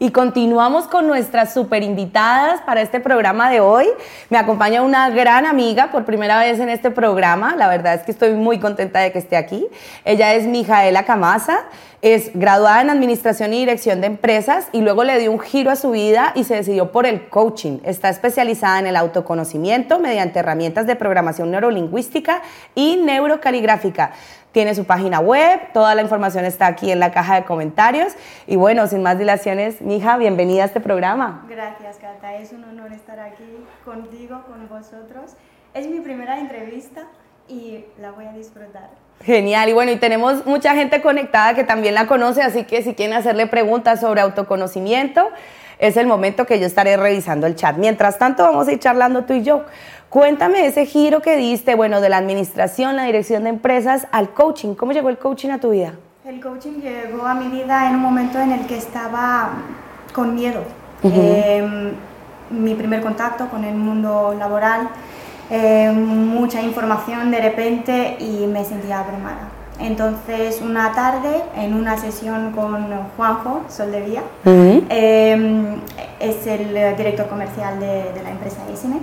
Y continuamos con nuestras super invitadas para este programa de hoy. Me acompaña una gran amiga por primera vez en este programa. La verdad es que estoy muy contenta de que esté aquí. Ella es Mijaela Camasa. Es graduada en Administración y Dirección de Empresas y luego le dio un giro a su vida y se decidió por el coaching. Está especializada en el autoconocimiento mediante herramientas de programación neurolingüística y neurocaligráfica. Tiene su página web, toda la información está aquí en la caja de comentarios. Y bueno, sin más dilaciones, mija, bienvenida a este programa. Gracias, Cata. Es un honor estar aquí contigo, con vosotros. Es mi primera entrevista y la voy a disfrutar. Genial, y bueno, y tenemos mucha gente conectada que también la conoce, así que si quieren hacerle preguntas sobre autoconocimiento, es el momento que yo estaré revisando el chat. Mientras tanto, vamos a ir charlando tú y yo. Cuéntame ese giro que diste, bueno, de la administración, la dirección de empresas al coaching. ¿Cómo llegó el coaching a tu vida? El coaching llegó a mi vida en un momento en el que estaba con miedo. Em, mi primer contacto con el mundo laboral eh, mucha información de repente y me sentía abrumada. Entonces, una tarde, en una sesión con Juanjo Soldevía, eh, es el director comercial de, la empresa Isinec,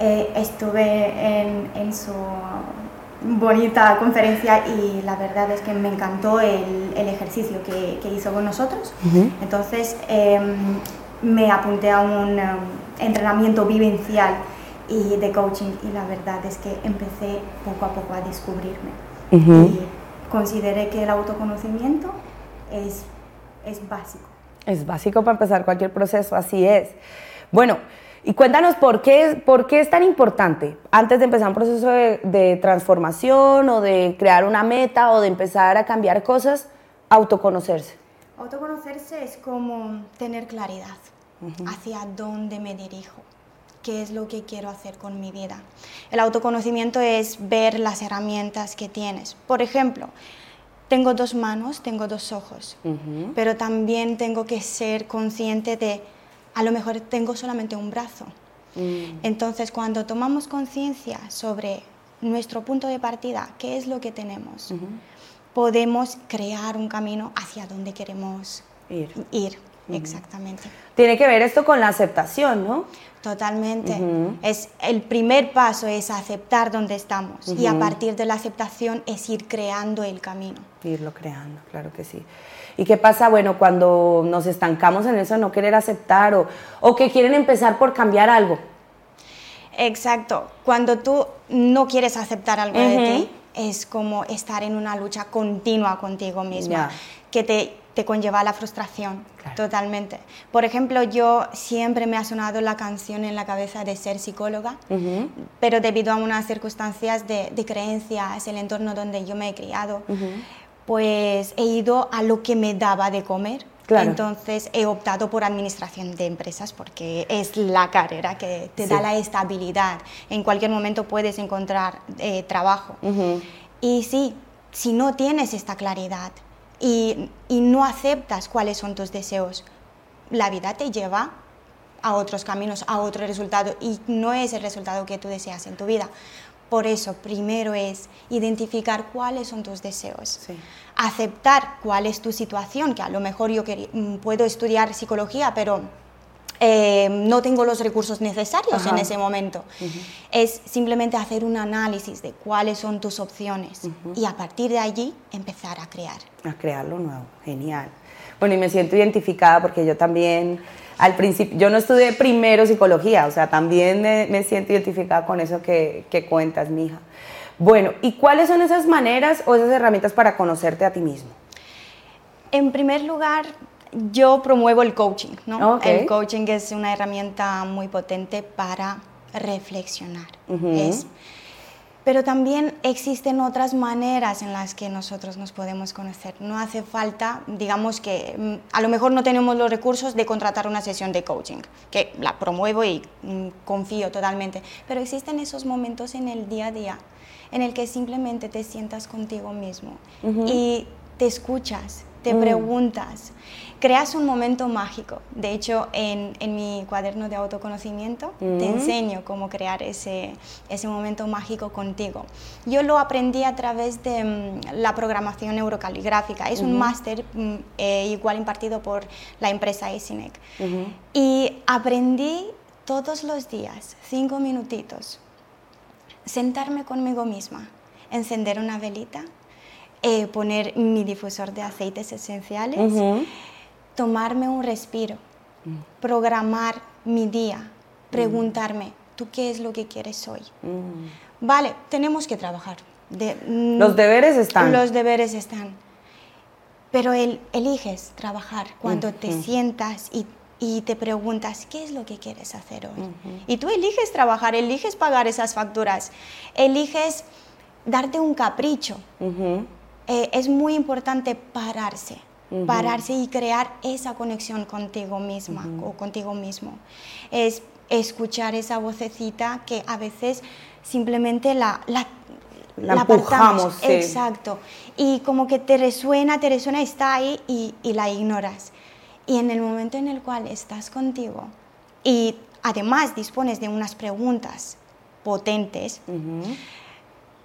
eh, estuve en, su bonita conferencia y la verdad es que me encantó el, ejercicio que, hizo con nosotros. Entonces, em, me apunté a un em, entrenamiento vivencial y de coaching y la verdad es que empecé poco a poco a descubrirme y consideré que el autoconocimiento es, es básico. Es básico para empezar cualquier proceso, así es. Bueno, y cuéntanos por qué, por qué es tan importante antes de empezar un proceso de, transformación o de crear una meta o de empezar a cambiar cosas, autoconocerse. Autoconocerse es como tener claridad hacia dónde me dirijo qué es lo que quiero hacer con mi vida. El autoconocimiento es ver las herramientas que tienes. Por ejemplo, tengo dos manos, tengo dos ojos, pero también tengo que ser consciente de, a lo mejor tengo solamente un brazo. Mm. Entonces, cuando tomamos conciencia sobre nuestro punto de partida, qué es lo que tenemos, podemos crear un camino hacia donde queremos ir. ir. Exactamente. Tiene que ver esto con la aceptación, ¿no? Totalmente. Es el primer paso es aceptar dónde estamos y a partir de la aceptación es ir creando el camino. Irlo creando, claro que sí. ¿Y qué pasa, bueno, cuando nos estancamos en eso, no querer aceptar o, o que quieren empezar por cambiar algo? Exacto. Cuando tú no quieres aceptar algo de ti, es como estar en una lucha continua contigo misma, que te te conlleva la frustración, totalmente. Por ejemplo, yo siempre me ha sonado la canción en la cabeza de ser psicóloga, pero debido a unas circunstancias de, creencias, el entorno donde yo me he criado, pues he ido a lo que me daba de comer. Entonces he optado por administración de empresas porque es la carrera que te da la estabilidad. En cualquier momento puedes encontrar eh, trabajo. Y sí, si no tienes esta claridad, y, no aceptas cuáles son tus deseos, la vida te lleva a otros caminos, a otro resultado y no es el resultado que tú deseas en tu vida. Por eso, primero es identificar cuáles son tus deseos, aceptar cuál es tu situación, que a lo mejor yo mm, puedo estudiar psicología, pero eh, no tengo los recursos necesarios en ese momento. Es simplemente hacer un análisis de cuáles son tus opciones y a partir de allí empezar a crear. A crear lo nuevo, genial. Bueno, y me siento identificada porque yo también, al principio, yo no estudié primero psicología, o sea, también me, siento identificada con eso que, que cuentas, mija. Bueno, ¿y cuáles son esas maneras o esas herramientas para conocerte a ti mismo? En primer lugar, yo promuevo el coaching, ¿no? El coaching es una herramienta muy potente para reflexionar. pero también existen otras maneras en las que nosotros nos podemos conocer. No hace falta, digamos que mm, a lo mejor no tenemos los recursos de contratar una sesión de coaching, que la promuevo y mm, confío totalmente, pero existen esos momentos en el día a día en el que simplemente te sientas contigo mismo y te escuchas te preguntas, creas un momento mágico. De hecho, en, en mi cuaderno de autoconocimiento te enseño cómo crear ese, ese momento mágico contigo. Yo lo aprendí a través de mm, la programación neurocaligráfica. Es un máster mm, eh, igual impartido por la empresa ESINEC. Y aprendí todos los días, cinco minutitos, sentarme conmigo misma, encender una velita, eh, poner mi difusor de aceites esenciales, tomarme un respiro, programar mi día, preguntarme, ¿tú qué es lo que quieres hoy? Vale, tenemos que trabajar. Mm, los deberes están. Los deberes están. Pero el, eliges trabajar cuando te sientas y, te preguntas, ¿qué es lo que quieres hacer hoy? Y tú eliges trabajar, eliges pagar esas facturas, eliges darte un capricho. Eh, es muy importante pararse pararse y crear esa conexión contigo misma o contigo mismo. Es escuchar esa vocecita que a veces simplemente la, la, la, Exacto. Y como que te resuena, te resuena, está ahí y, y la ignoras. Y en el momento en el cual estás contigo y además dispones de unas preguntas potentes,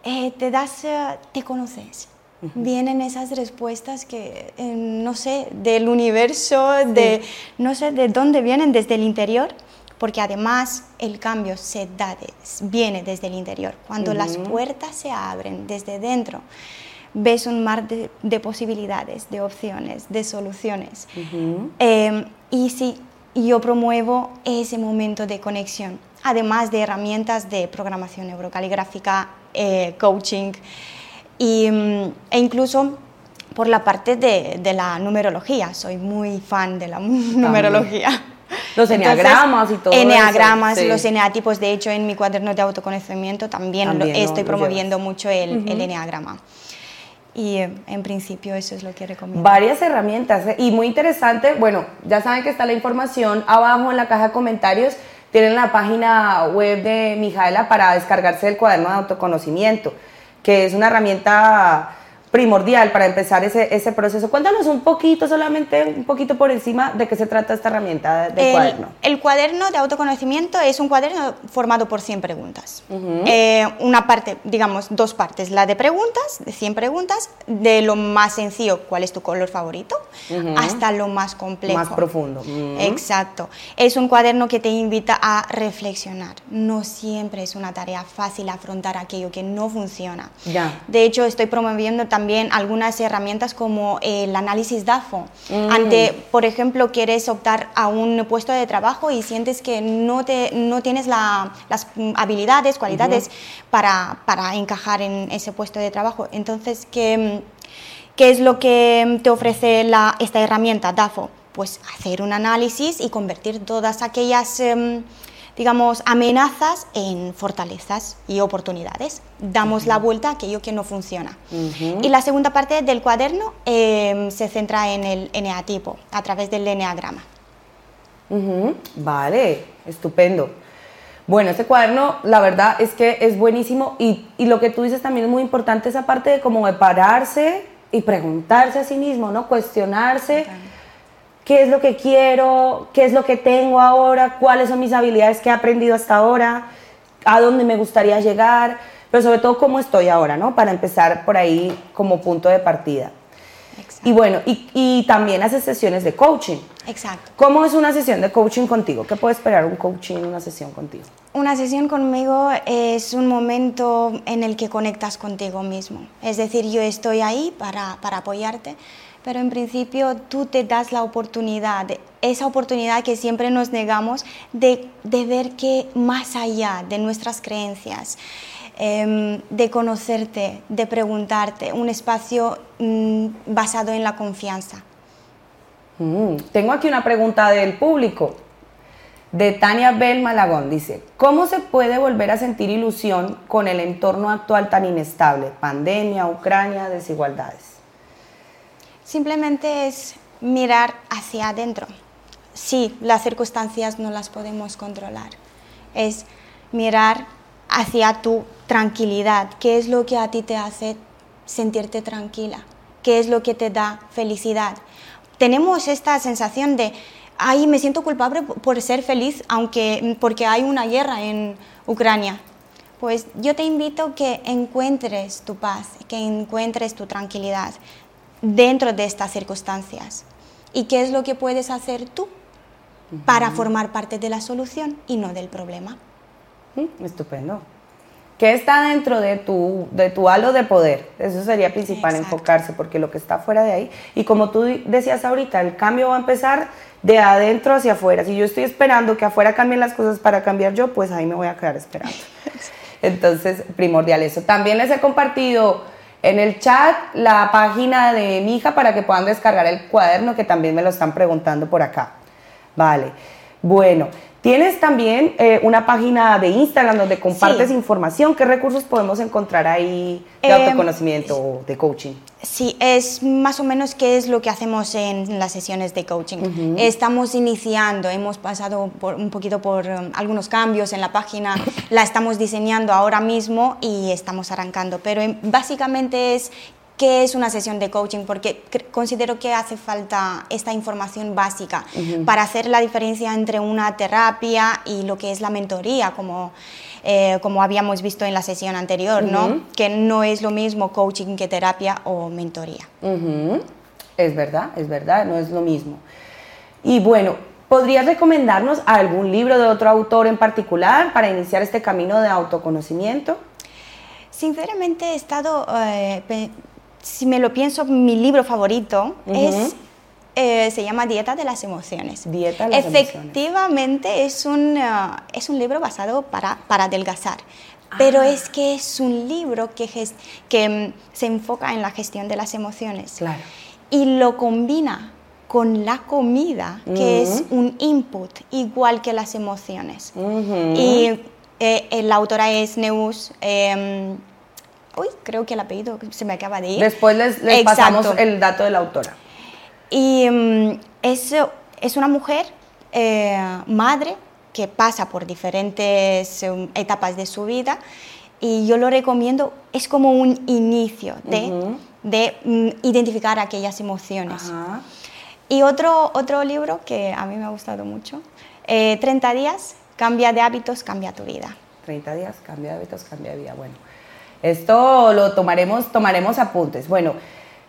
eh, te das, eh, te conoces vienen esas respuestas que, eh, no sé, del universo, de, no sé de dónde vienen, desde el interior, porque además el cambio se da, viene desde el interior. Cuando las puertas se abren desde dentro, ves un mar de, posibilidades, de opciones, de soluciones. Em, y sí, yo promuevo ese momento de conexión, además de herramientas de programación neurocaligráfica, eh, coaching, y, mm, e incluso por la parte de, de, la numerología, soy muy fan de la numerología. Los eneagramas y todo eneagramas, los eneatipos, de hecho en mi cuaderno de autoconocimiento también, estoy promoviendo mucho el, el eneagrama. Y eh, en principio eso es lo que recomiendo. Varias herramientas ¿eh? y muy interesante. Bueno, ya saben que está la información abajo en la caja de comentarios. Tienen la página web de Mijaela para descargarse el cuaderno de autoconocimiento que es una herramienta primordial para empezar ese, ese proceso. Cuéntanos un poquito, solamente un poquito por encima de qué se trata esta herramienta de cuaderno. El cuaderno de autoconocimiento es un cuaderno formado por 100 preguntas. Eh, una parte, digamos, dos partes. La de preguntas, de 100 preguntas, de lo más sencillo, cuál es tu color favorito, hasta lo más complejo. Más profundo. Exacto. Es un cuaderno que te invita a reflexionar. No siempre es una tarea fácil afrontar aquello que no funciona. Ya. De hecho, estoy promoviendo también algunas herramientas como el análisis DAFO. Mm. Ante, por ejemplo, quieres optar a un puesto de trabajo y sientes que no, te, no tienes las habilidades, cualidades para, para, encajar en ese puesto de trabajo. Entonces, ¿qué, qué es lo que te ofrece la, esta herramienta DAFO? Pues hacer un análisis y convertir todas aquellas... Em, digamos, amenazas en fortalezas y oportunidades. Damos la vuelta a aquello que no funciona. Y la segunda parte del cuaderno em, se centra en el eneatipo, a través del eneagrama. Vale, estupendo. Bueno, este cuaderno, la verdad es que es buenísimo y, y, lo que tú dices también es muy importante, esa parte de como de pararse y preguntarse a sí mismo, ¿no? Cuestionarse qué es lo que quiero, qué es lo que tengo ahora, cuáles son mis habilidades que he aprendido hasta ahora, a dónde me gustaría llegar, pero sobre todo cómo estoy ahora, ¿no? Para empezar por ahí como punto de partida. Exacto. Y bueno, y, también haces sesiones de coaching. Exacto. ¿Cómo es una sesión de coaching contigo? ¿Qué puede esperar un coaching, una sesión contigo? Una sesión conmigo es un momento en el que conectas contigo mismo. Es decir, yo estoy ahí para, para apoyarte, pero en principio tú te das la oportunidad, esa oportunidad que siempre nos negamos de, ver que más allá de nuestras creencias, em, de conocerte, de preguntarte, un espacio mm, basado en la confianza. Mm, tengo aquí una pregunta del público, de Tania Bell Malagón. Dice, ¿cómo se puede volver a sentir ilusión con el entorno actual tan inestable? Pandemia, Ucrania, desigualdades. Simplemente es mirar hacia adentro. Sí, las circunstancias no las podemos controlar. Es mirar hacia tu tranquilidad. ¿Qué es lo que a ti te hace sentirte tranquila? qué es lo que te da felicidad. Tenemos esta sensación de, ay, me siento culpable por ser feliz aunque porque hay una guerra en Ucrania. Pues yo te invito que encuentres tu paz, que encuentres tu tranquilidad dentro de estas circunstancias. ¿Y qué es lo que puedes hacer tú para formar parte de la solución y no del problema? Mm, estupendo. ¿Qué está dentro de tu, de tu halo de poder? Eso sería principal, enfocarse, porque lo que está fuera de ahí, y como tú decías ahorita, el cambio va a empezar de adentro hacia afuera. Si yo estoy esperando que afuera cambien las cosas para cambiar yo, pues ahí me voy a quedar esperando. Entonces, primordial eso. También les he compartido en el chat la página de mi hija para que puedan descargar el cuaderno, que también me lo están preguntando por acá. Vale. Bueno, Tienes también eh, una página de Instagram donde compartes información. ¿Qué recursos podemos encontrar ahí de em, autoconocimiento o de coaching? Sí, es más o menos qué es lo que hacemos en las sesiones de coaching. Estamos iniciando, hemos pasado un poquito por um, algunos cambios en la página, la estamos diseñando ahora mismo y estamos arrancando, pero em, básicamente es qué es una sesión de coaching, porque considero que hace falta esta información básica para hacer la diferencia entre una terapia y lo que es la mentoría, como, eh, como habíamos visto en la sesión anterior, ¿no? que no es lo mismo coaching que terapia o mentoría. Es verdad, es verdad, no es lo mismo. Y bueno, ¿podrías recomendarnos algún libro de otro autor en particular para iniciar este camino de autoconocimiento? Sinceramente he estado eh, si me lo pienso, mi libro favorito es eh, se llama Dieta de las Emociones. Dieta de las Efectivamente es un, eh, es un libro basado para, para adelgazar, pero ah. es que es un libro que, que mm, se enfoca en la gestión de las emociones. Claro. Y lo combina con la comida, que es un input igual que las emociones. Y eh, la autora es Neus em, uy, creo que el apellido se me acaba de ir. Después les, pasamos el dato de la autora. Y mm, es, es, una mujer, eh, madre, que pasa por diferentes em, etapas de su vida y yo lo recomiendo, es como un inicio de, de mm, identificar aquellas emociones. Y otro, otro libro que a mí me ha gustado mucho, 30 eh, días, cambia de hábitos, cambia tu vida. 30 días, cambia de hábitos, cambia de vida. Bueno, esto lo tomaremos, tomaremos apuntes. Bueno,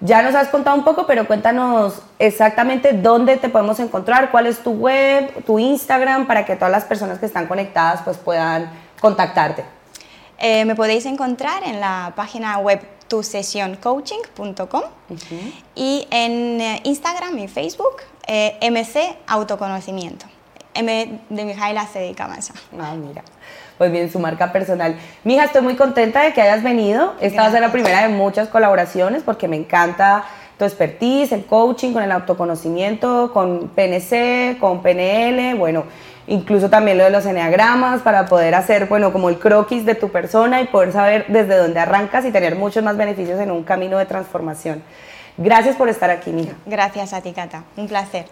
ya nos has contado un poco, pero cuéntanos exactamente dónde te podemos encontrar, cuál es tu web, tu Instagram, para que todas las personas que están conectadas pues puedan contactarte. Eh, me podéis encontrar en la página web tusesioncoaching.com y en eh, Instagram y Facebook eh, MC Autoconocimiento. M de Mijaila se dedica más. Ah, mira pues bien, su marca personal. Mija, estoy muy contenta de que hayas venido. Esta va a ser la primera de muchas colaboraciones porque me encanta tu expertise, el coaching, con el autoconocimiento, con PNC, con PNL, bueno, incluso también lo de los eneagramas para poder hacer, bueno, como el croquis de tu persona y poder saber desde dónde arrancas y tener muchos más beneficios en un camino de transformación. Gracias por estar aquí, mija. Gracias a ti, Cata. Un placer.